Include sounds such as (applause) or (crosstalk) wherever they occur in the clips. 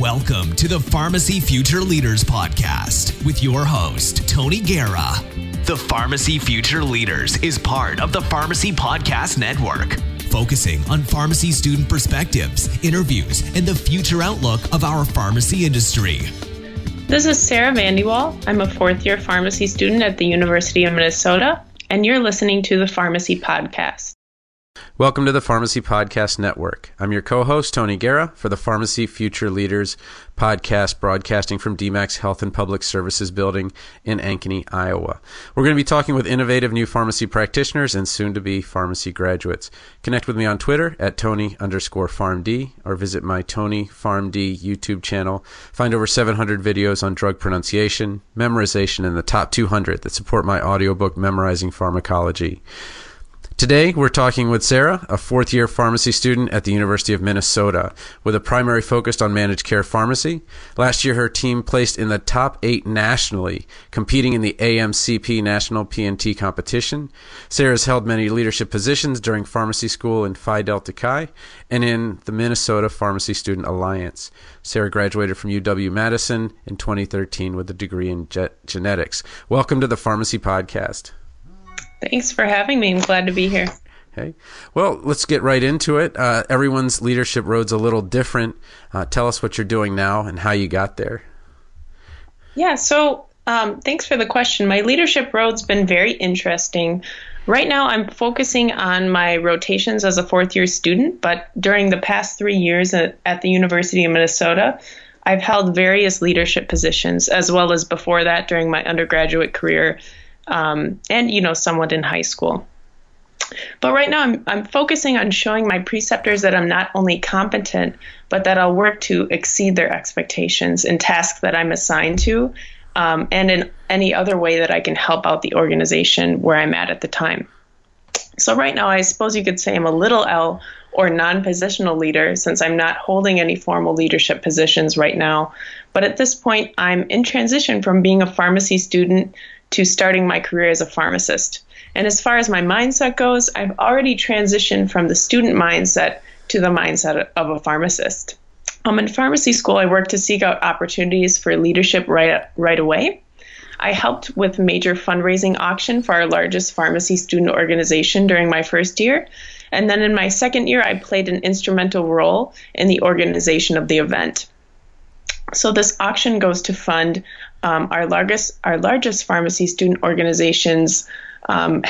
Welcome to the Pharmacy Future Leaders Podcast with your host, Tony Guerra. The Pharmacy Future Leaders is part of the Pharmacy Podcast Network, focusing on pharmacy student perspectives, interviews, and the future outlook of our pharmacy industry. This is Sara Vande Walle. I'm a fourth year pharmacy student at the University of Minnesota, and you're listening to the Pharmacy Podcast. Welcome to the Pharmacy Podcast Network. I'm your co host, Tony Guerra, for the Pharmacy Future Leaders podcast, broadcasting from DMACC's Health and Public Services building in Ankeny, Iowa. We're going to be talking with innovative new pharmacy practitioners and soon to be pharmacy graduates. Connect with me on Twitter at Tony underscore PharmD or visit my Tony PharmD YouTube channel. Find over 700 videos on drug pronunciation, memorization, and the top 200 that support my audiobook memorizing pharmacology. Today, we're talking with Sara, a fourth year pharmacy student at the University of Minnesota, with a primary focus on managed care pharmacy. Last year, her team placed in the top eight nationally, competing in the AMCP National P&T competition. Sara's held many leadership positions during pharmacy school in Phi Delta Chi and in the Minnesota Pharmacy Student Alliance. Sara graduated from UW Madison in 2013 with a degree in genetics. Welcome to the Pharmacy Podcast. Thanks for having me. I'm glad to be here. Okay. Well, let's get right into it. Uh, everyone's leadership road's a little different. Uh, tell us what you're doing now and how you got there. Yeah, so um, thanks for the question. My leadership road's been very interesting. Right now, I'm focusing on my rotations as a fourth year student, but during the past three years at, at the University of Minnesota, I've held various leadership positions, as well as before that during my undergraduate career um, and you know somewhat in high school. But right now, I'm, I'm focusing on showing my preceptors that I'm not only competent, but that I'll work to exceed their expectations in tasks that I'm assigned to, um, and in any other way that I can help out the organization where I'm at at the time. So, right now, I suppose you could say I'm a little L or non positional leader since I'm not holding any formal leadership positions right now. But at this point, I'm in transition from being a pharmacy student to starting my career as a pharmacist. And as far as my mindset goes, I've already transitioned from the student mindset to the mindset of a pharmacist. Um, in pharmacy school, I worked to seek out opportunities for leadership right, right away. I helped with major fundraising auction for our largest pharmacy student organization during my first year. And then in my second year, I played an instrumental role in the organization of the event. So this auction goes to fund um, our largest our largest pharmacy student organizations. Um,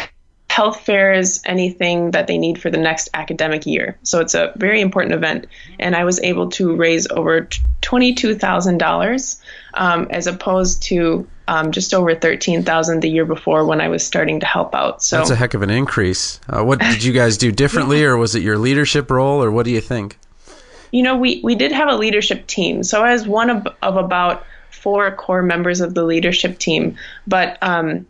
health fairs, anything that they need for the next academic year. So it's a very important event. And I was able to raise over $22,000 um, as opposed to um, just over 13000 the year before when I was starting to help out. So That's a heck of an increase. Uh, what did you guys do differently, or was it your leadership role, or what do you think? You know, we, we did have a leadership team. So as one of, of about four core members of the leadership team. But, um,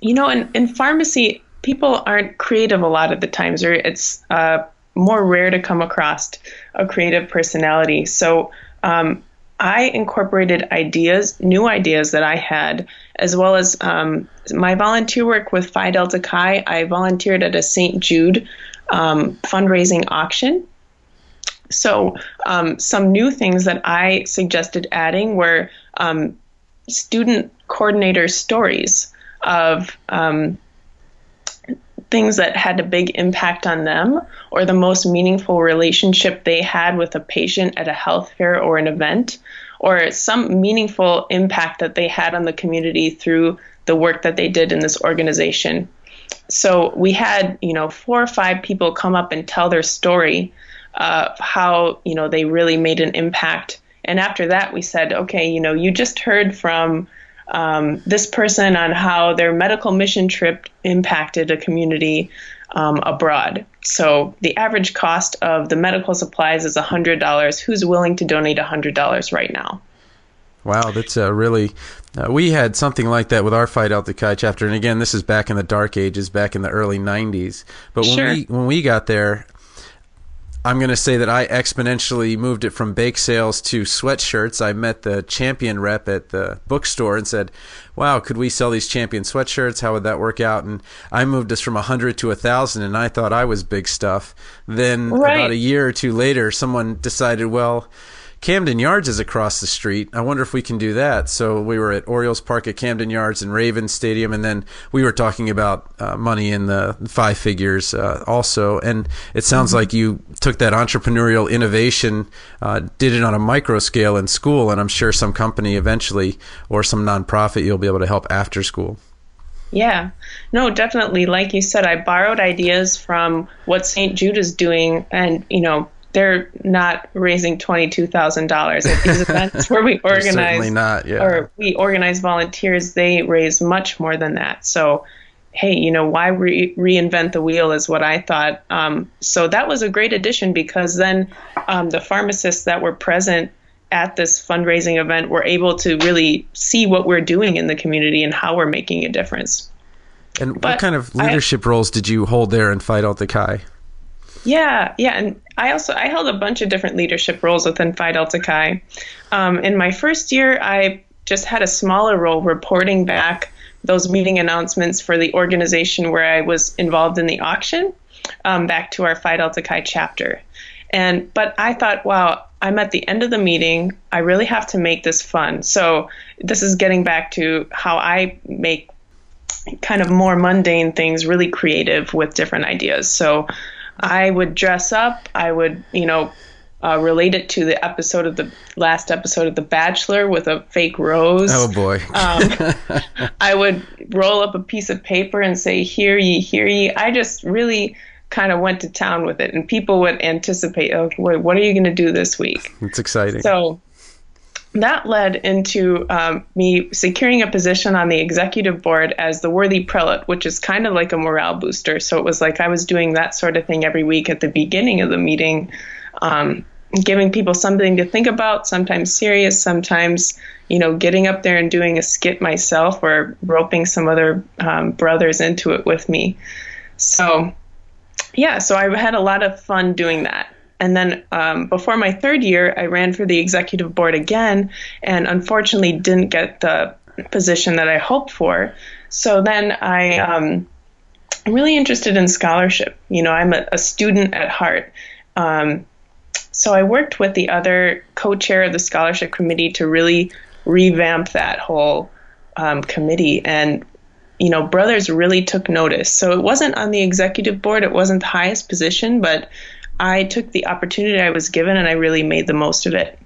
you know, in, in pharmacy, people aren't creative a lot of the times, or it's uh, more rare to come across a creative personality. So um, I incorporated ideas, new ideas that I had, as well as um, my volunteer work with Phi Delta Chi. I volunteered at a St. Jude um, fundraising auction so, um, some new things that I suggested adding were um, student coordinator stories of um, things that had a big impact on them or the most meaningful relationship they had with a patient at a health fair or an event or some meaningful impact that they had on the community through the work that they did in this organization. So we had, you know, four or five people come up and tell their story uh, how you know they really made an impact. And after that, we said, okay, you know, you just heard from um, this person on how their medical mission trip impacted a community um, abroad. So the average cost of the medical supplies is $100. Who's willing to donate $100 right now? Wow, that's a really. Uh, we had something like that with our Phi Delta Chi chapter, and again, this is back in the dark ages, back in the early '90s. But when sure. we when we got there, I'm going to say that I exponentially moved it from bake sales to sweatshirts. I met the champion rep at the bookstore and said, "Wow, could we sell these champion sweatshirts? How would that work out?" And I moved us from a hundred to a thousand, and I thought I was big stuff. Then right. about a year or two later, someone decided, well Camden Yards is across the street. I wonder if we can do that. So we were at Orioles Park at Camden Yards and Ravens Stadium, and then we were talking about uh, money in the five figures uh, also. And it sounds mm-hmm. like you took that entrepreneurial innovation, uh, did it on a micro scale in school, and I'm sure some company eventually or some nonprofit you'll be able to help after school. Yeah, no, definitely. Like you said, I borrowed ideas from what St. Jude is doing, and you know, they're not raising twenty two thousand dollars at these (laughs) events where we organize. Certainly not. Yeah. Or we organize volunteers. They raise much more than that. So, hey, you know, why re- reinvent the wheel is what I thought. Um, so that was a great addition because then um, the pharmacists that were present at this fundraising event were able to really see what we're doing in the community and how we're making a difference. And but what kind of leadership I, roles did you hold there in Phi Delta Chi? Yeah, yeah, and I also I held a bunch of different leadership roles within Phi Delta Chi. Um, in my first year, I just had a smaller role reporting back those meeting announcements for the organization where I was involved in the auction um, back to our Phi Delta Chi chapter. And but I thought, wow, I'm at the end of the meeting. I really have to make this fun. So this is getting back to how I make kind of more mundane things really creative with different ideas. So I would dress up. I would, you know, uh, relate it to the episode of the last episode of The Bachelor with a fake rose. Oh boy! um, (laughs) I would roll up a piece of paper and say, "Hear ye, hear ye." I just really kind of went to town with it, and people would anticipate, "Oh, what are you going to do this week?" It's exciting. So that led into um, me securing a position on the executive board as the worthy prelate, which is kind of like a morale booster. So it was like I was doing that sort of thing every week at the beginning of the meeting, um, giving people something to think about, sometimes serious, sometimes, you know, getting up there and doing a skit myself or roping some other um, brothers into it with me. So, yeah, so I had a lot of fun doing that. And then um, before my third year, I ran for the executive board again and unfortunately didn't get the position that I hoped for. So then I, um, am really interested in scholarship. You know, I'm a, a student at heart. Um, so I worked with the other co chair of the scholarship committee to really revamp that whole um, committee. And you know, brothers really took notice. So it wasn't on the executive board, it wasn't the highest position, but I took the opportunity I was given and I really made the most of it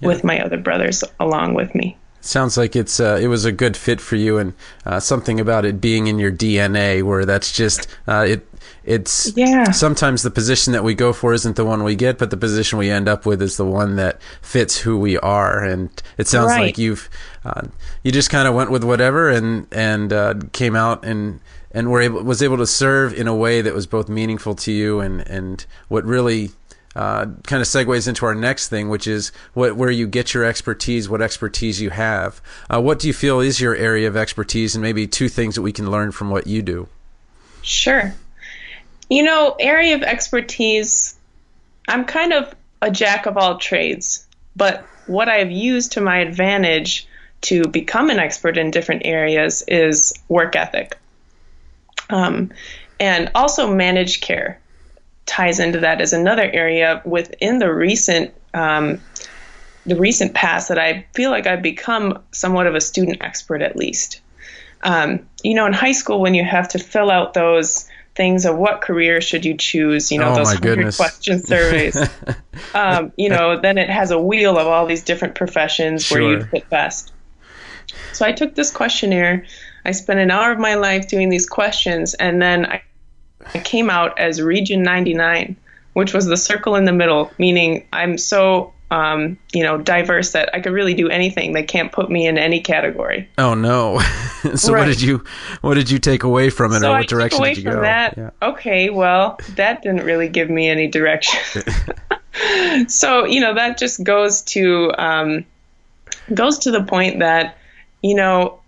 yeah. with my other brothers along with me. Sounds like it's uh, it was a good fit for you, and uh, something about it being in your DNA, where that's just uh, it. It's yeah. Sometimes the position that we go for isn't the one we get, but the position we end up with is the one that fits who we are. And it sounds right. like you've uh, you just kind of went with whatever, and and uh, came out and and were able was able to serve in a way that was both meaningful to you and and what really uh, kind of segues into our next thing, which is what where you get your expertise, what expertise you have. Uh, what do you feel is your area of expertise, and maybe two things that we can learn from what you do? Sure. You know, area of expertise. I'm kind of a jack of all trades, but what I've used to my advantage to become an expert in different areas is work ethic. Um, and also managed care ties into that as another area within the recent um, the recent past that I feel like I've become somewhat of a student expert at least. Um, you know, in high school when you have to fill out those things of what career should you choose, you know, oh, those hundred question (laughs) surveys. um, you know, then it has a wheel of all these different professions sure. where you fit best. So I took this questionnaire I spent an hour of my life doing these questions, and then I, I came out as Region 99, which was the circle in the middle, meaning I'm so um, you know, diverse that I could really do anything. They can't put me in any category. Oh no! (laughs) so right. what did you what did you take away from it, so or what I direction took away did you from go? That, yeah. Okay, well, that didn't really give me any direction. (laughs) so you know, that just goes to um, goes to the point that you know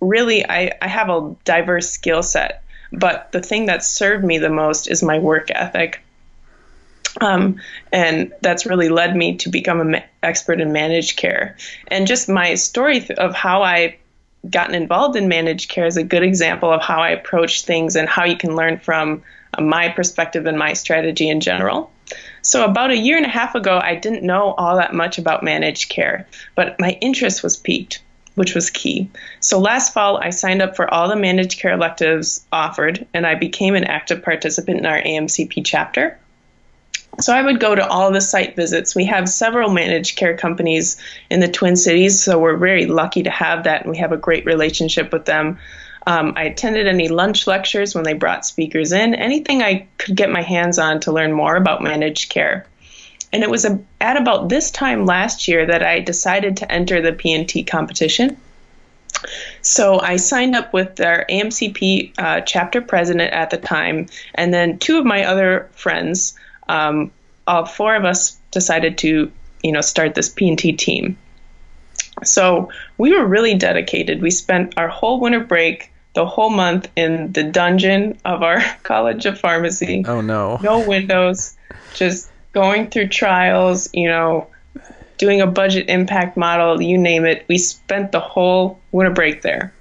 really I, I have a diverse skill set, but the thing that served me the most is my work ethic. Um, and that's really led me to become an ma- expert in managed care. And just my story th- of how I gotten involved in managed care is a good example of how I approach things and how you can learn from uh, my perspective and my strategy in general. So, about a year and a half ago, I didn't know all that much about managed care, but my interest was piqued, which was key. So, last fall, I signed up for all the managed care electives offered, and I became an active participant in our AMCP chapter. So I would go to all the site visits. We have several managed care companies in the Twin Cities, so we're very lucky to have that, and we have a great relationship with them. Um, I attended any lunch lectures when they brought speakers in, anything I could get my hands on to learn more about managed care. And it was a, at about this time last year that I decided to enter the P&T competition. So I signed up with our AMCP uh, chapter president at the time, and then two of my other friends um, all four of us decided to, you know, start this P&T team. So we were really dedicated. We spent our whole winter break, the whole month in the dungeon of our (laughs) College of Pharmacy. Oh no. No windows, just going through trials, you know, doing a budget impact model, you name it. We spent the whole winter break there.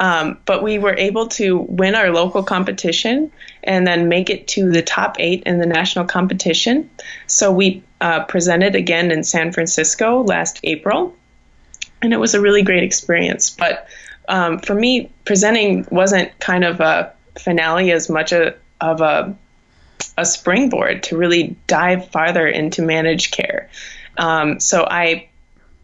Um, but we were able to win our local competition and then make it to the top eight in the national competition. So we uh, presented again in San Francisco last April, and it was a really great experience. But um, for me, presenting wasn't kind of a finale as much a, of a, a springboard to really dive farther into managed care. Um, so I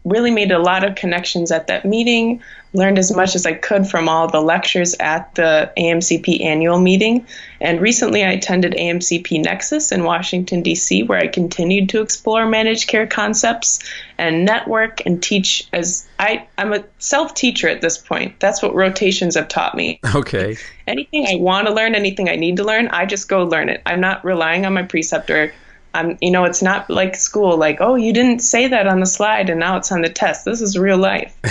really made a lot of connections at that meeting, learned as much as I could from all the lectures at the AMCP annual meeting. And recently I attended AMCP Nexus in Washington, D.C., where I continued to explore managed care concepts and network and teach as I, I'm a self teacher at this point. That's what rotations have taught me. Okay. Anything I want to learn, anything I need to learn, I just go learn it. I'm not relying on my preceptor I'm, you know, it's not like school, like, oh, you didn't say that on the slide and now it's on the test. This is real life. (laughs)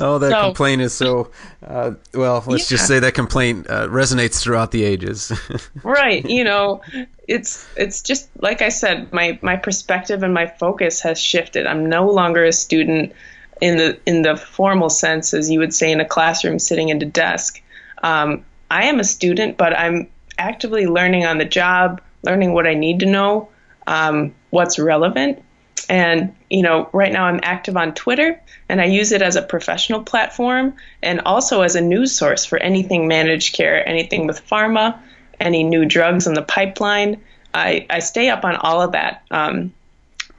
oh, that so, complaint is so, uh, well, let's yeah. just say that complaint uh, resonates throughout the ages. (laughs) right. You know, it's, it's just, like I said, my, my perspective and my focus has shifted. I'm no longer a student in the, in the formal sense, as you would say in a classroom sitting at a desk. Um, I am a student, but I'm actively learning on the job learning what I need to know, um, what's relevant. And, you know, right now I'm active on Twitter and I use it as a professional platform and also as a news source for anything managed care, anything with pharma, any new drugs in the pipeline. I, I stay up on all of that. Um,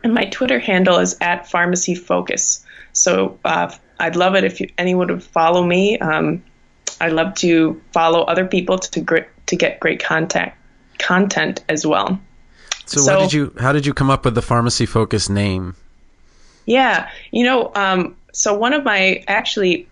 and my Twitter handle is at Pharmacy Focus. So uh, I'd love it if you, anyone would follow me. Um, I'd love to follow other people to, to, to get great contact content as well. So, so did you? How did you come up with the pharmacy focus name? Yeah, you know, um, so one of my actually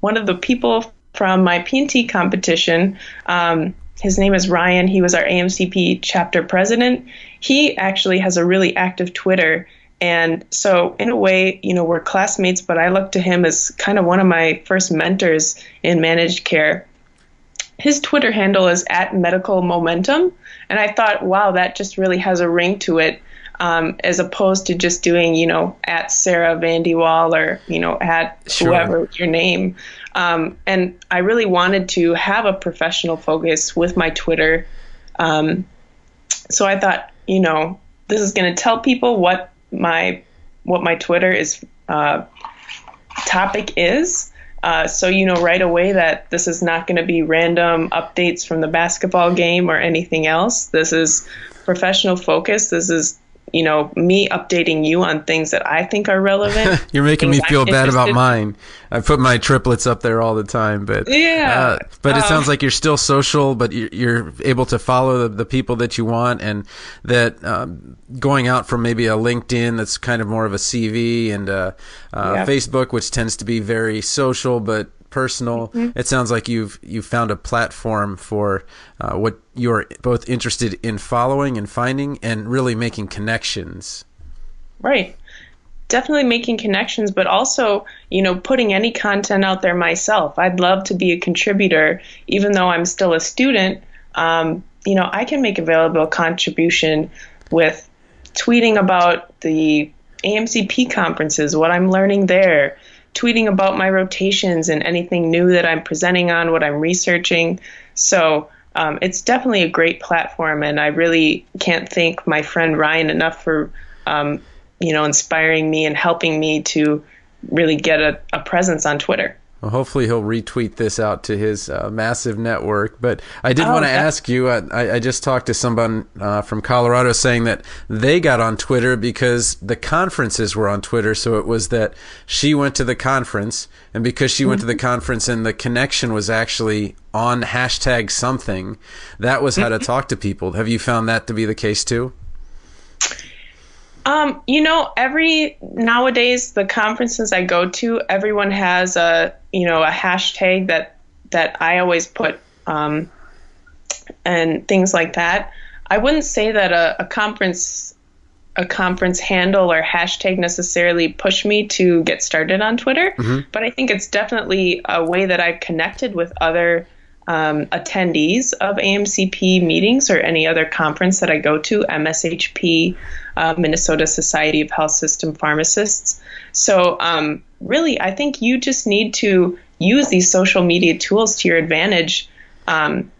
one of the people from my P&T competition. Um, his name is Ryan. He was our AMCP chapter president. He actually has a really active Twitter. And so, in a way, you know, we're classmates, but I look to him as kind of one of my first mentors in managed care his Twitter handle is at medical momentum. And I thought, wow, that just really has a ring to it. Um, as opposed to just doing, you know, at Sara Vande Walle or, you know, at sure. whoever your name. Um, and I really wanted to have a professional focus with my Twitter. Um, so I thought, you know, this is going to tell people what my what my Twitter is uh, topic is, uh, so you know right away that this is not going to be random updates from the basketball game or anything else. This is professional focus. This is you know me updating you on things that I think are relevant. (laughs) You're making me feel bad about mine. I put my triplets up there all the time, but yeah. Uh, but it um, sounds like you're still social, but you're able to follow the, the people that you want, and that um, going out from maybe a LinkedIn that's kind of more of a CV and uh, uh, yeah. Facebook, which tends to be very social, but personal. Mm-hmm. It sounds like you've you've found a platform for uh, what you're both interested in following and finding, and really making connections. Right. Definitely making connections, but also, you know, putting any content out there myself. I'd love to be a contributor, even though I'm still a student. Um, you know, I can make available contribution with tweeting about the AMCP conferences, what I'm learning there, tweeting about my rotations and anything new that I'm presenting on, what I'm researching. So um, it's definitely a great platform, and I really can't thank my friend Ryan enough for, um, you know, inspiring me and helping me to really get a, a presence on Twitter. Well, hopefully he'll retweet this out to his uh, massive network. But I did oh, want to ask you. Uh, I, I, just talked to someone uh, from Colorado saying that they got on Twitter because the conferences were on Twitter. So it was that she went to the conference, and because she went to the mm-hmm. conference and the connection was actually on hashtag something, that was how to mm-hmm. talk to people. Have you found that to be the case too? Um, you know, every nowadays the conferences I go to, everyone has a you know a hashtag that that I always put um, and things like that. I wouldn't say that a, a conference a conference handle or hashtag necessarily push me to get started on Twitter, mm-hmm. but I think it's definitely a way that I've connected with other um, attendees of AMCP meetings or any other conference that I go to, MSHP, uh, Minnesota Society of Health System Pharmacists. So, um, really, I think you just need to use these social media tools to your advantage um,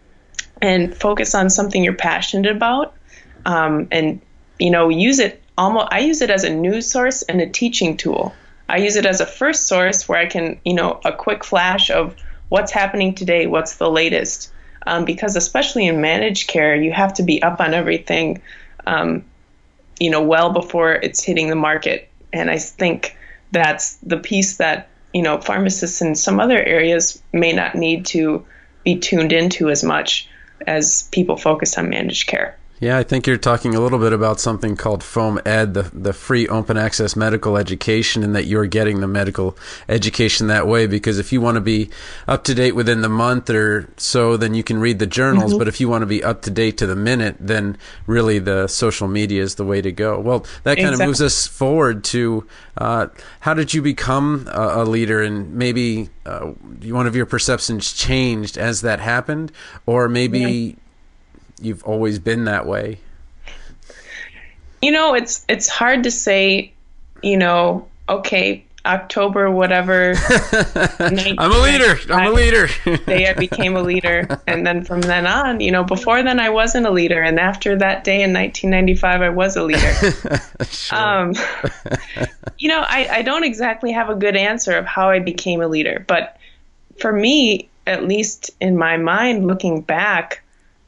and focus on something you're passionate about um, and, you know, use it almost, I use it as a news source and a teaching tool. I use it as a first source where I can, you know, a quick flash of what's happening today, what's the latest. Um, because especially in managed care, you have to be up on everything, um, you know, well before it's hitting the market. And I think that's the piece that you know pharmacists in some other areas may not need to be tuned into as much as people focused on managed care. Yeah, I think you're talking a little bit about something called FOAMed, the, the free open access medical education, and that you're getting the medical education that way. Because if you want to be up to date within the month or so, then you can read the journals. Mm-hmm. But if you want to be up to date to the minute, then really the social media is the way to go. Well, that kind exactly. of moves us forward to uh, how did you become a, a leader, and maybe uh, one of your perceptions changed as that happened, or maybe. Yeah you've always been that way? You know, it's it's hard to say, you know, okay, October, whatever. (laughs) I'm a leader. I'm a leader. day I became a leader, (laughs) and then from then on, you know, before then I wasn't a leader, and after that day in 1995, I was a leader. (laughs) sure. um, you know, I, I don't exactly have a good answer of how I became a leader, but for me, at least in my mind, looking back,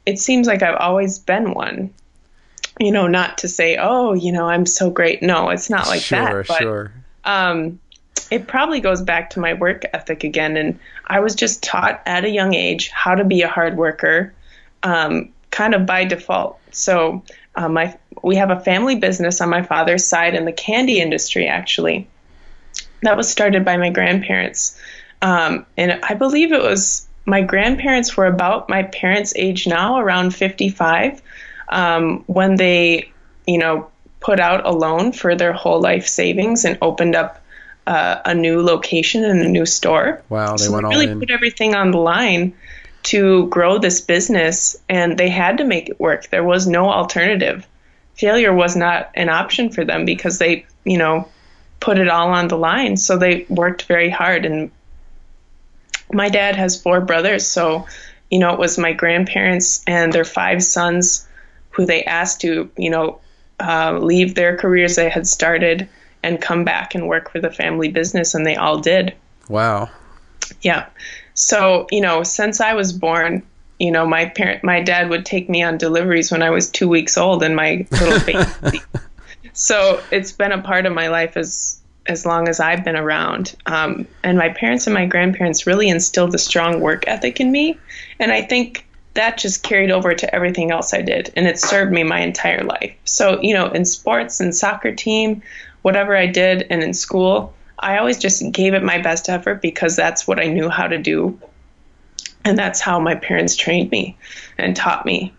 it seems like I've always been one. You know, not to say, oh, you know, I'm so great. No, it's not like sure, that. But, sure. Um, it probably goes back to my work ethic again. And I was just taught at a young age how to be a hard worker, um, kind of by default. So uh, my we have a family business on my father's side in the candy industry, actually. That was started by my grandparents. Um, and I believe it was my grandparents were about my parents' age now, around 55, um, when they, you know, put out a loan for their whole life savings and opened up uh, a new location and a new store. Wow, they so went they really all in. put everything on the line to grow this business, and they had to make it work. There was no alternative. Failure was not an option for them because they, you know, put it all on the line. So they worked very hard and my dad has four brothers, so you know it was my grandparents and their five sons who they asked to you know uh, leave their careers they had started and come back and work for the family business, and they all did. Wow. Yeah. So you know, since I was born, you know, my parent, my dad would take me on deliveries when I was two weeks old and my little (laughs) baby. so it's been a part of my life as as long as I've been around. Um, and my parents and my grandparents really instilled a strong work ethic in me. And I think that just carried over to everything else I did. And it served me my entire life. So, you know, in sports and soccer team, whatever I did, and in school, I always just gave it my best effort because that's what I knew how to do. And that's how my parents trained me and taught me.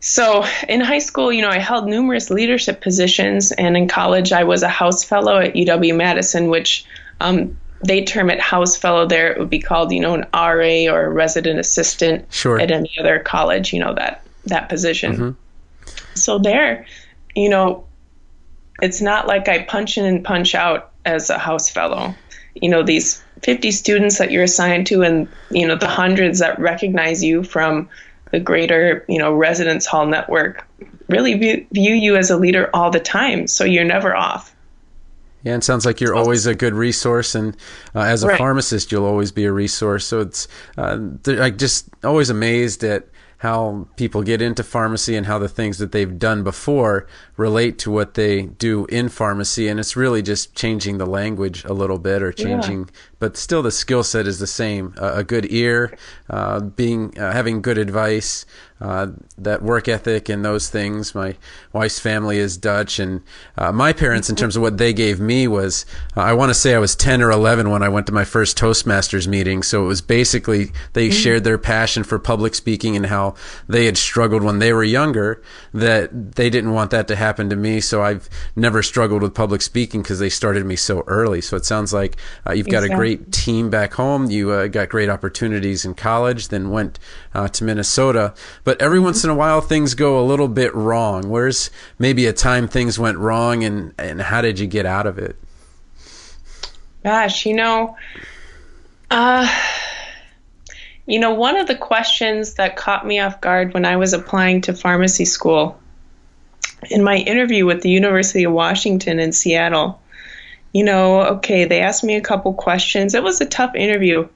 So in high school, you know, I held numerous leadership positions, and in college, I was a house fellow at UW Madison, which um, they term it house fellow there. It would be called, you know, an RA or a resident assistant sure. at any other college, you know, that that position. Mm-hmm. So there, you know, it's not like I punch in and punch out as a house fellow. You know, these 50 students that you're assigned to, and you know, the hundreds that recognize you from the greater, you know, residence hall network really view, view you as a leader all the time. So you're never off. Yeah, and sounds like you're always a good resource, and uh, as a right. pharmacist, you'll always be a resource. So it's uh, I just always amazed at how people get into pharmacy and how the things that they've done before relate to what they do in pharmacy and it's really just changing the language a little bit or changing. But still the skill set is the same uh, a good ear uh, being uh, having good advice uh, that work ethic and those things. My wife's family is Dutch, and uh, my parents, in terms of what they gave me, was uh, I want to say I was 10 or 11 when I went to my first Toastmasters meeting. So it was basically they mm-hmm. shared their passion for public speaking and how they had struggled when they were younger, that they didn't want that to happen to me. So I've never struggled with public speaking because they started me so early. So it sounds like uh, you've got exactly. a great team back home. You uh, got great opportunities in college, then went to Minnesota. But but every once in a while things go a little bit wrong. Where's maybe a time things went wrong and, and how did you get out of it? Gosh, you know, uh, you know, one of the questions that caught me off guard when I was applying to pharmacy school in my interview with the University of Washington in Seattle, you know, okay, they asked me a couple questions. It was a tough interview.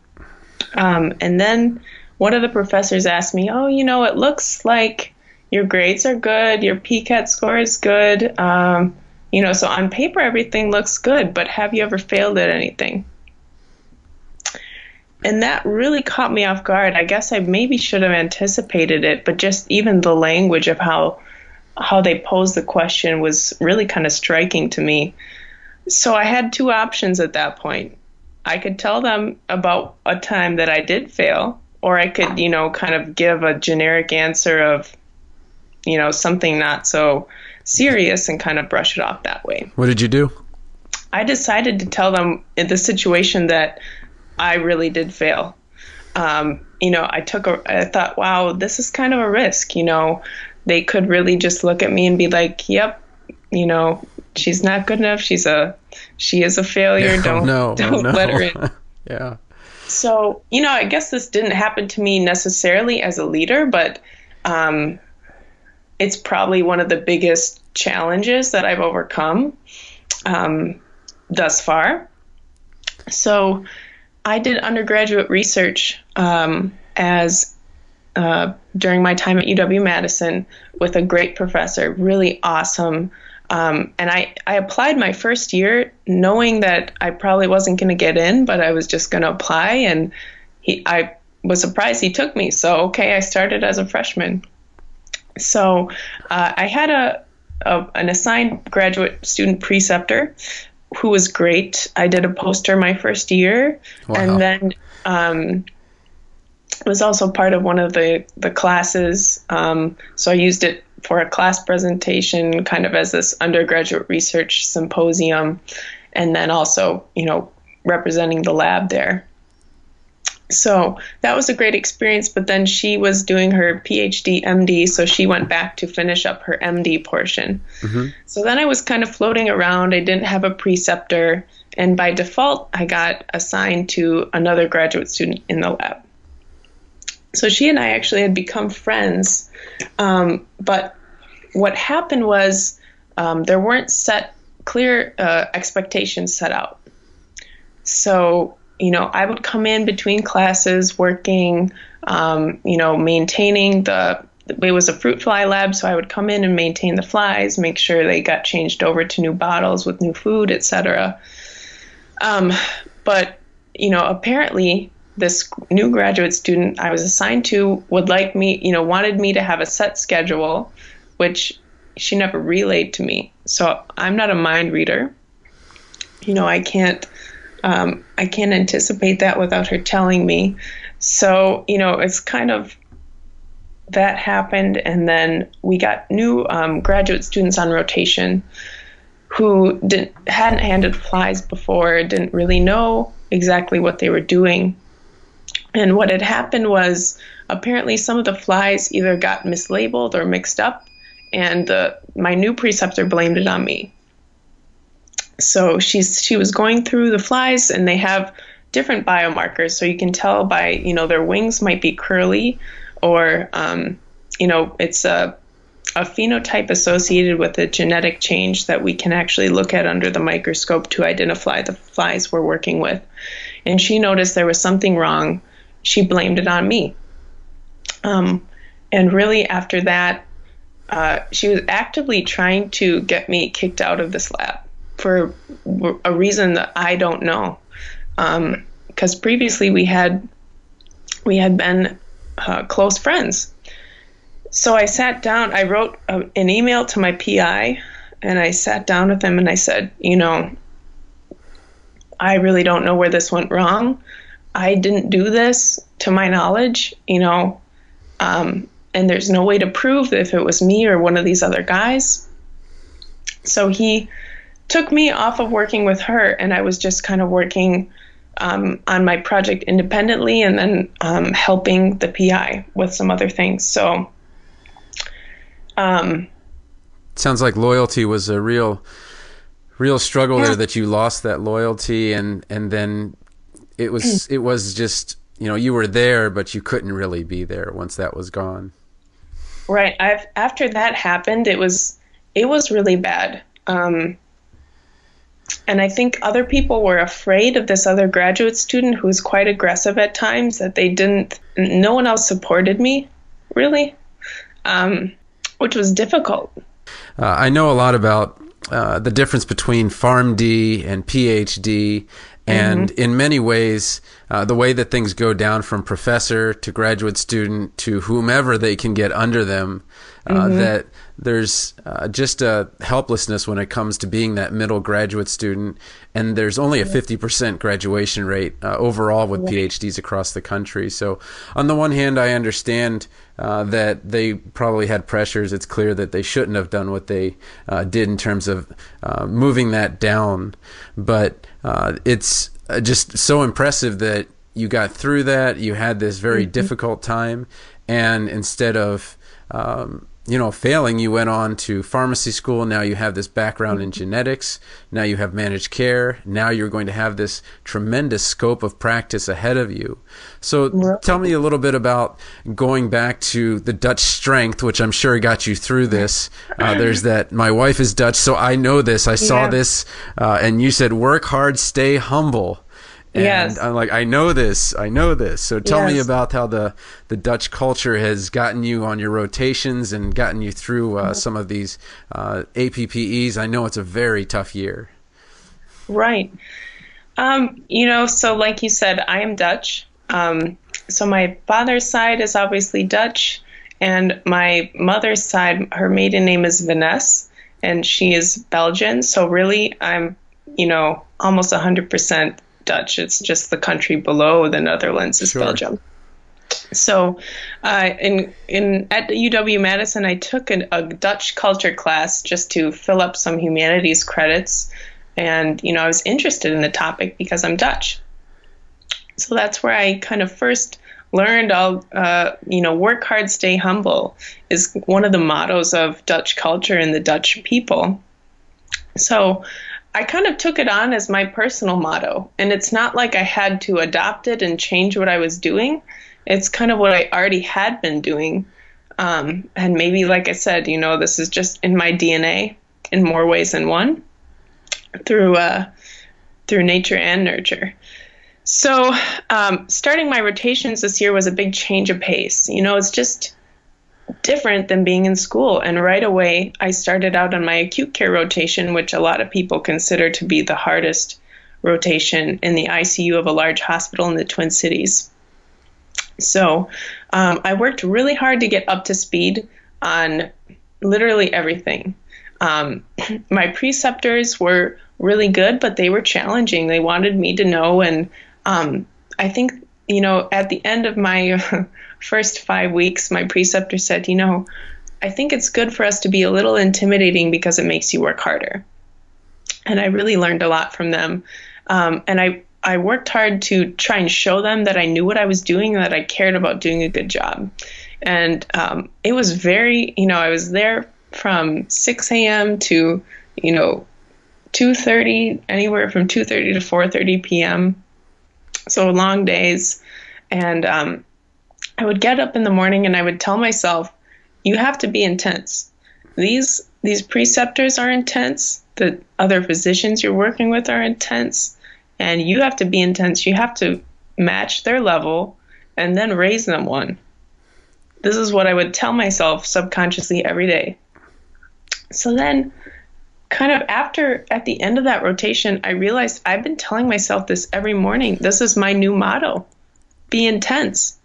Um, and then one of the professors asked me, "Oh, you know, it looks like your grades are good, your PCAT score is good. Um, you know, so on paper everything looks good, but have you ever failed at anything?" And that really caught me off guard. I guess I maybe should have anticipated it, but just even the language of how how they posed the question was really kind of striking to me. So I had two options at that point. I could tell them about a time that I did fail or I could, you know, kind of give a generic answer of, you know, something not so serious and kind of brush it off that way. What did you do? I decided to tell them in the situation that I really did fail. Um, you know, I took a, I thought, wow, this is kind of a risk. You know, they could really just look at me and be like, yep, you know, she's not good enough. She's a, she is a failure. don't, no, (laughs) don't no. let her (laughs) in. yeah. So, you know, I guess this didn't happen to me necessarily as a leader, but um, it's probably one of the biggest challenges that I've overcome um, thus far. So, I did undergraduate research um, as uh, during my time at UW Madison with a great professor, really awesome um, and I, I applied my first year knowing that I probably wasn't going to get in, but I was just going to apply. And he, I was surprised he took me. So, okay, I started as a freshman. So uh, I had a, a, an assigned graduate student preceptor who was great. I did a poster my first year. Wow. And then um, was also part of one of the, the classes. Um, so I used it for a class presentation, kind of as this undergraduate research symposium, and then also, you know, representing the lab there. So that was a great experience. But then she was doing her PhD, MD, so she went back to finish up her MD portion. Mm-hmm. So then I was kind of floating around. I didn't have a preceptor, and by default, I got assigned to another graduate student in the lab. So she and I actually had become friends. Um, but what happened was um, there weren't set clear uh, expectations set out. So, you know, I would come in between classes working, um, you know, maintaining the, it was a fruit fly lab, so I would come in and maintain the flies, make sure they got changed over to new bottles with new food, etc. Um, but you know, apparently this new graduate student I was assigned to would like me, you know, wanted me to have a set schedule, which she never relayed to me. So I'm not a mind reader. You know, I can't, um, I can't anticipate that without her telling me. So you know, it's kind of that happened, and then we got new um, graduate students on rotation who didn't hadn't handled flies before, didn't really know exactly what they were doing. And what had happened was apparently some of the flies either got mislabeled or mixed up, and the, my new preceptor blamed it on me. So she's she was going through the flies, and they have different biomarkers. So you can tell by you know their wings might be curly, or um, you know, it's a a phenotype associated with a genetic change that we can actually look at under the microscope to identify the flies we're working with. And she noticed there was something wrong. She blamed it on me. Um, and really, after that, uh, she was actively trying to get me kicked out of this lab for a reason that I don't know. Because um, previously we had we had been uh, close friends, so I sat down, I wrote a, an email to my PI, and I sat down with him and I said, you know, I really don't know where this went wrong. I didn't do this to my knowledge, you know, um, and there's no way to prove if it was me or one of these other guys. So he took me off of working with her, and I was just kind of working um, on my project independently and then um, helping the PI with some other things. So um, Sounds like loyalty was a real, real struggle yeah. there. That you lost that loyalty, and and then it was it was just you know you were there, but you couldn't really be there once that was gone. Right. I've after that happened, it was it was really bad. Um, and I think other people were afraid of this other graduate student who was quite aggressive at times. That they didn't. No one else supported me, really. Um, which was difficult. Uh, I know a lot about uh, the difference between PharmD and PhD, and mm-hmm. in many ways, uh, the way that things go down from professor to graduate student to whomever they can get under them, uh, mm-hmm. that there's uh, just a helplessness when it comes to being that middle graduate student, and there's only a 50% graduation rate uh, overall with PhDs across the country. So, on the one hand, I understand uh, that they probably had pressures. It's clear that they shouldn't have done what they uh, did in terms of uh, moving that down, but uh, it's just so impressive that you got through that. You had this very mm-hmm. difficult time, and instead of um, you know, failing, you went on to pharmacy school. Now you have this background in genetics. Now you have managed care. Now you're going to have this tremendous scope of practice ahead of you. So tell me a little bit about going back to the Dutch strength, which I'm sure got you through this. Uh, (laughs) there's that, my wife is Dutch, so I know this. I saw yeah. this, uh, and you said, work hard, stay humble. And yes. I'm like, I know this, I know this. So tell yes. me about how the, the Dutch culture has gotten you on your rotations and gotten you through uh, mm-hmm. some of these uh, APPEs. I know it's a very tough year. Right. Um, you know, so like you said, I am Dutch. Um, so my father's side is obviously Dutch, and my mother's side, her maiden name is Vanessa, and she is Belgian. So really, I'm, you know, almost 100% Dutch. It's just the country below the Netherlands is sure. Belgium. So, uh, in in at UW Madison, I took an, a Dutch culture class just to fill up some humanities credits, and you know I was interested in the topic because I'm Dutch. So that's where I kind of first learned all uh, you know work hard, stay humble is one of the mottos of Dutch culture and the Dutch people. So I kind of took it on as my personal motto. And it's not like I had to adopt it and change what I was doing. It's kind of what I already had been doing. Um, and maybe, like I said, you know, this is just in my DNA in more ways than one through, uh, through nature and nurture. So, um, starting my rotations this year was a big change of pace. You know, it's just different than being in school. And right away, I started out on my acute care rotation, which a lot of people consider to be the hardest rotation in the ICU of a large hospital in the Twin Cities. So um, I worked really hard to get up to speed on literally everything. Um, (clears throat) my preceptors were really good, but they were challenging. They wanted me to know, and um, I think you know at the end of my (laughs) first five weeks, my preceptor said, You know, I think it's good for us to be a little intimidating because it makes you work harder. And I really learned a lot from them. Um, and I, I worked hard to try and show them that I knew what I was doing and that I cared about doing a good job. And um, it was very, you know, I was there from 6 a.m. to, you know, 2:30, anywhere from 2:30 to 4:30 p.m. So long days, and um, I would get up in the morning and I would tell myself, you have to be intense. These these preceptors are intense. The other physicians you're working with are intense, and you have to be intense. You have to match their level and then raise them one. This is what I would tell myself subconsciously every day. So then kind of after at the end of that rotation, I realized I've been telling myself this every morning. This is my new motto. Be intense.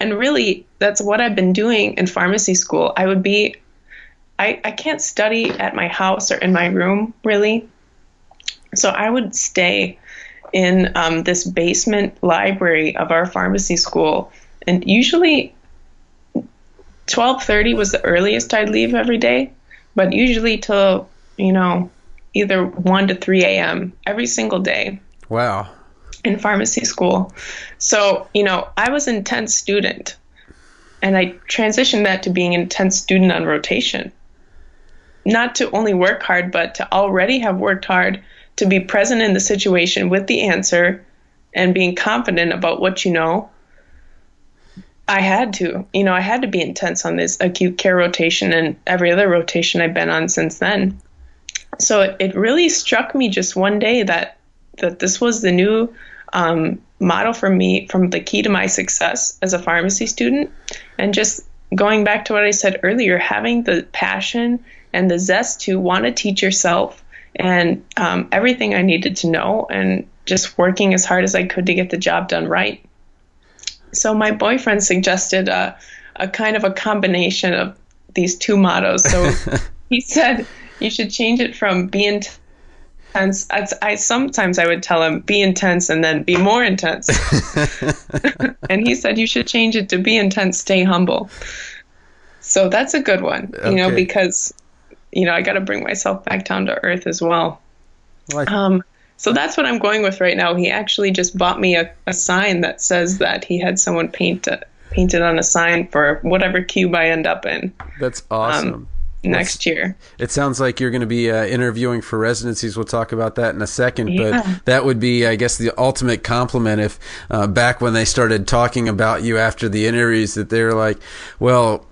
And really, that's what I've been doing in pharmacy school. I would be, I, I can't study at my house or in my room, really. So I would stay in um, this basement library of our pharmacy school. And usually 12:30 was the earliest I'd leave every day, but usually till, you know, either 1 to 3 a.m. every single day. Wow in pharmacy school. So, you know, I was an intense student and I transitioned that to being an intense student on rotation. Not to only work hard, but to already have worked hard to be present in the situation with the answer and being confident about what you know. I had to, you know, I had to be intense on this acute care rotation and every other rotation I've been on since then. So it, it really struck me just one day that that this was the new um, model for me from the key to my success as a pharmacy student. And just going back to what I said earlier, having the passion and the zest to want to teach yourself and um, everything I needed to know, and just working as hard as I could to get the job done right. So my boyfriend suggested a, a kind of a combination of these two mottos. So (laughs) he said you should change it from be intense intense. I, I, sometimes I would tell him be intense and then be more intense. (laughs) and he said you should change it to be intense, stay humble. So that's a good one, okay. you know, because you know I got to bring myself back down to earth as well. well um, so that's what I'm going with right now. He actually just bought me a, a sign that says that he had someone paint it, painted on a sign for whatever cube I end up in. That's awesome. Um, next year. It sounds like you're going to be uh, interviewing for residencies. We'll talk about that in a second. Yeah. But that would be, I guess, the ultimate compliment if uh, back when they started talking about you after the interviews that they were like, well,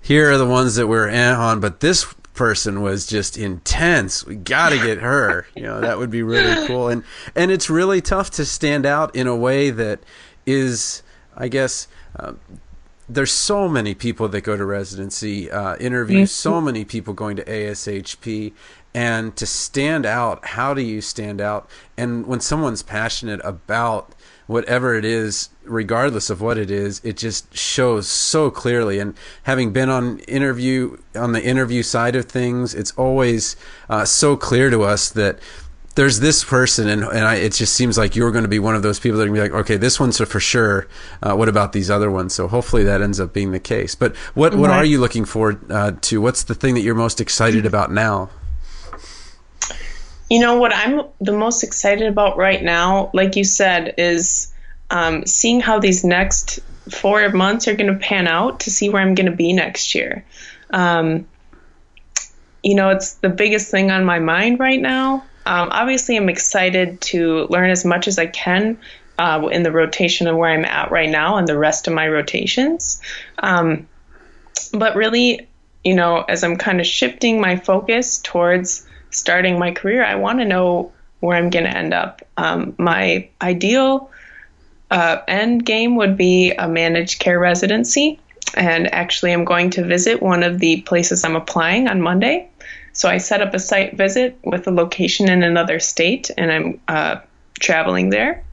here are the ones that we're on, but this person was just intense. We got to get her. you know, that would be really (laughs) cool. And and it's really tough to stand out in a way that is, I guess. Uh, there's so many people that go to residency uh, interviews, mm-hmm. so many people going to ASHP, and to stand out, how do you stand out? And when someone's passionate about whatever it is, regardless of what it is, it just shows so clearly. And having been on interview on the interview side of things, it's always uh, so clear to us that there's this person, and, and I, it just seems like you're going to be one of those people that are going to be like, okay, this one's for sure. Uh, what about these other ones? So hopefully that ends up being the case. But what what are you looking forward uh, to? What's the thing that you're most excited about now? You know what I'm the most excited about right now, like you said, is um, seeing how these next four months are going to pan out to see where I'm going to be next year. Um, you know, it's the biggest thing on my mind right now. Um, obviously, I'm excited to learn as much as I can uh, in the rotation of where I'm at right now and the rest of my rotations. Um, but really, you know, as I'm kind of shifting my focus towards starting my career, I want to know where I'm going to end up. Um, my ideal uh, end game would be a managed care residency. And actually, I'm going to visit one of the places I'm applying on Monday. So I set up a site visit with a location in another state, and I'm uh, traveling there.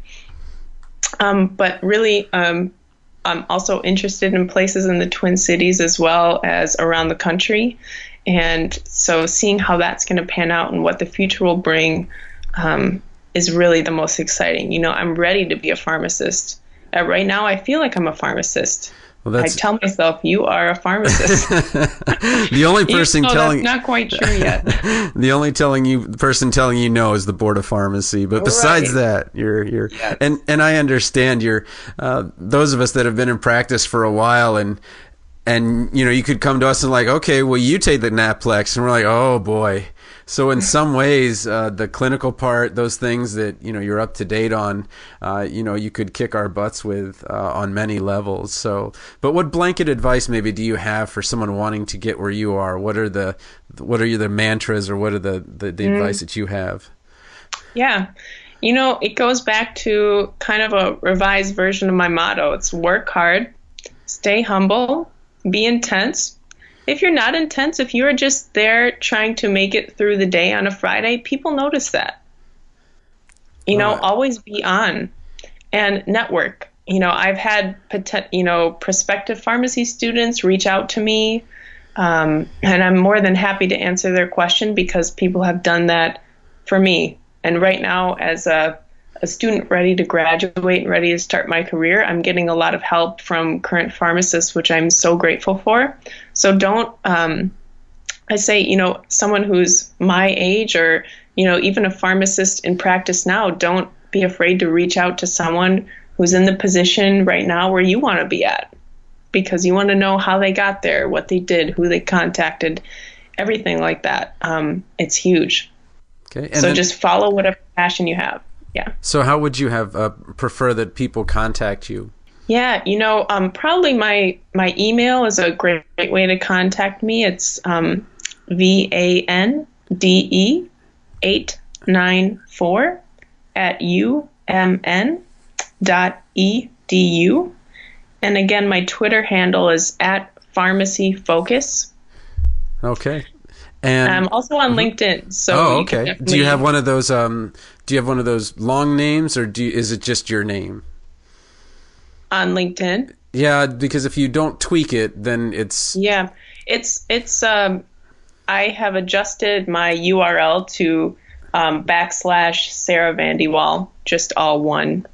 Um, but really, um, I'm also interested in places in the Twin Cities as well as around the country. And so seeing how that's going to pan out and what the future will bring um, is really the most exciting. You know, I'm ready to be a pharmacist. Uh, right now, I feel like I'm a pharmacist. Well, I tell myself you are a pharmacist. (laughs) the only person telling not quite true yet. (laughs) the only telling you person telling you no is the board of pharmacy. But besides right. that, you're you're yes. and and I understand you're uh, those of us that have been in practice for a while and and you know you could come to us and like okay well you take the Naplex and we're like oh boy So in some ways, uh, the clinical part, those things that you know you're up to date on, uh, you know, you could kick our butts with uh, on many levels. So, but what blanket advice maybe do you have for someone wanting to get where you are? What are the what are the mantras or what are the the, the mm. advice that you have? Yeah. You know, it goes back to kind of a revised version of my motto. It's work hard, stay humble, be intense. If you're not intense, if you're just there trying to make it through the day on a Friday, people notice that. You know, right. always be on and network. You know, I've had you know prospective pharmacy students reach out to me, um, and I'm more than happy to answer their question because people have done that for me. And right now, as a a student ready to graduate and ready to start my career, I'm getting a lot of help from current pharmacists, which I'm so grateful for. So don't, um, I say, you know, someone who's my age or, you know, even a pharmacist in practice now, don't be afraid to reach out to someone who's in the position right now where you want to be at because you want to know how they got there, what they did, who they contacted, everything like that. Um, it's huge. Okay. so then- just follow whatever passion you have yeah. So how would you have uh, prefer that people contact you? Yeah, you know, um, probably my my email is a great, great way to contact me. It's um, v a n d e eight nine four at u m n dot e d u, and again, my Twitter handle is at pharmacy focus. Okay. And I'm also on mm-hmm. LinkedIn. So oh, okay. Do you have one of those? Um, do you have one of those long names, or do you, is it just your name on LinkedIn? Yeah, because if you don't tweak it, then it's yeah, it's it's. Um, I have adjusted my URL to um, backslash Sara Vande Walle, just all one.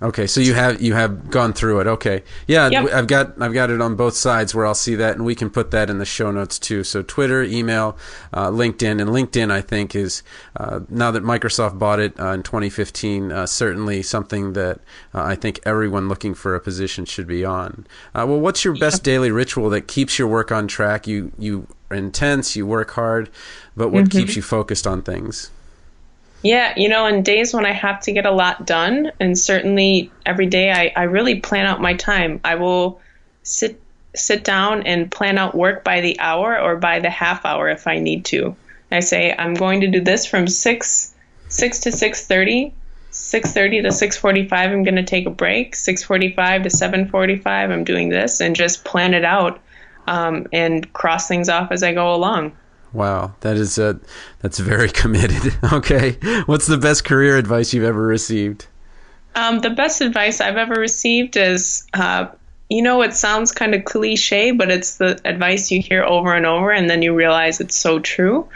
Okay, so you have you have gone through it. Okay, yeah, yep. I've got I've got it on both sides where I'll see that, and we can put that in the show notes too. So Twitter, email, uh, LinkedIn, and LinkedIn I think is uh, now that Microsoft bought it uh, in 2015, uh, certainly something that uh, I think everyone looking for a position should be on. Uh, well, what's your best daily ritual that keeps your work on track? You you are intense, you work hard, but what mm-hmm. keeps you focused on things? Yeah, you know, in days when I have to get a lot done, and certainly every day I, I really plan out my time. I will sit sit down and plan out work by the hour or by the half hour if I need to. I say I'm going to do this from six six to six thirty. 6:30 to 6:45 I'm going to take a break. 6:45 to 7:45 I'm doing this and just plan it out um, and cross things off as I go along. Wow, that is a that's very (laughs) committed. okay, what's the best career advice you've ever received? Um, the best advice I've ever received is, uh, you know, it sounds kind of cliche, but it's the advice you hear over and over, and then you realize it's so true.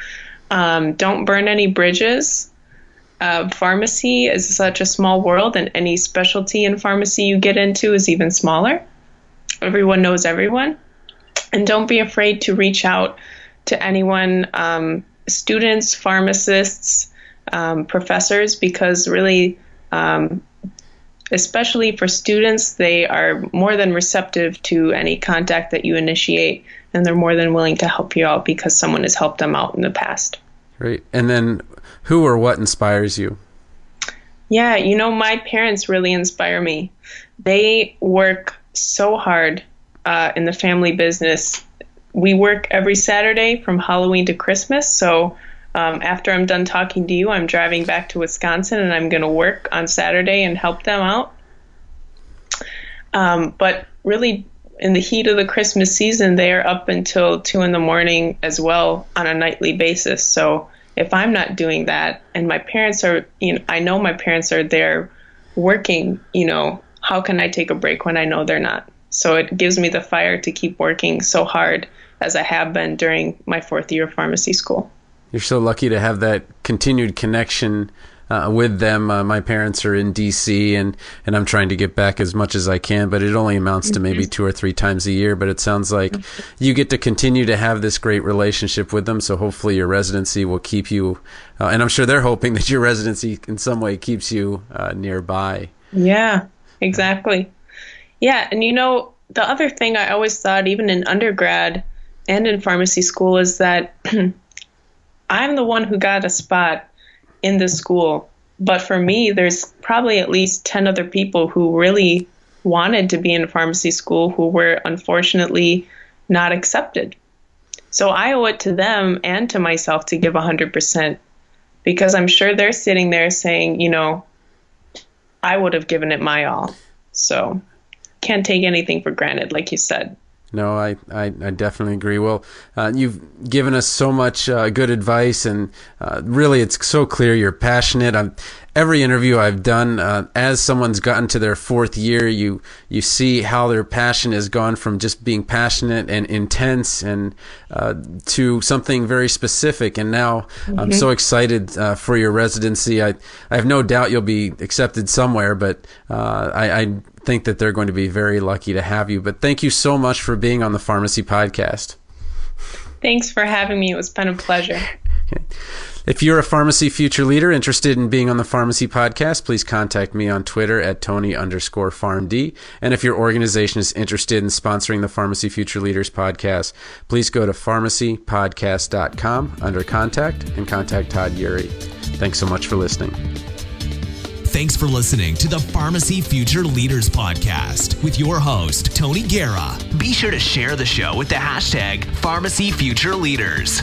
Um, don't burn any bridges. Uh, pharmacy is such a small world, and any specialty in pharmacy you get into is even smaller. Everyone knows everyone, and don't be afraid to reach out to anyone, um, students, pharmacists, um, professors, because really, um, especially for students, they are more than receptive to any contact that you initiate, and they're more than willing to help you out because someone has helped them out in the past. Great. And then, who or what inspires you? Yeah, you know, my parents really inspire me. They work so hard uh, in the family business we work every Saturday from Halloween to Christmas. So um, after I'm done talking to you, I'm driving back to Wisconsin and I'm going to work on Saturday and help them out. Um, but really, in the heat of the Christmas season, they are up until two in the morning as well on a nightly basis. So if I'm not doing that, and my parents are, you know, I know my parents are there working, you know, how can I take a break when I know they're not? So it gives me the fire to keep working so hard as I have been during my fourth year of pharmacy school. You're so lucky to have that continued connection uh, with them. Uh, my parents are in D.C. and and I'm trying to get back as much as I can, but it only amounts to maybe mm-hmm. two or three times a year. But it sounds like you get to continue to have this great relationship with them. So hopefully your residency will keep you, uh, and I'm sure they're hoping that your residency in some way keeps you uh, nearby. Yeah, exactly. Yeah, and you know the other thing I always thought, even in undergrad and in pharmacy school, is that (clears throat) I'm the one who got a spot in the school. But for me, there's probably at least 10 other people who really wanted to be in pharmacy school who were unfortunately not accepted. So I owe it to them and to myself to give 100% because I'm sure they're sitting there saying, you know, I would have given it my all. So can't take anything for granted, like you said. No, I, I, I, definitely agree. Well, uh, you've given us so much uh, good advice, and uh, really, it's so clear you're passionate. I'm, every interview I've done, uh, as someone's gotten to their fourth year, you you see how their passion has gone from just being passionate and intense, and uh, to something very specific. And now, mm-hmm. I'm so excited uh, for your residency. I I have no doubt you'll be accepted somewhere, but I, I think that they're going to be very lucky to have you. But thank you so much for being on the Pharmacy Podcast. Thanks for having me. It was been a pleasure. (laughs) Okay. If you're a pharmacy future leader interested in being on the Pharmacy Podcast, please contact me on Twitter at Tony underscore PharmD. And if your organization is interested in sponsoring the Pharmacy Future Leaders Podcast, please go to pharmacypodcast.com under contact and contact Todd Eury. Thanks so much for listening. Thanks for listening to the Pharmacy Future Leaders Podcast with your host, Tony Guerra. Be sure to share the show with the hashtag Pharmacy Future Leaders.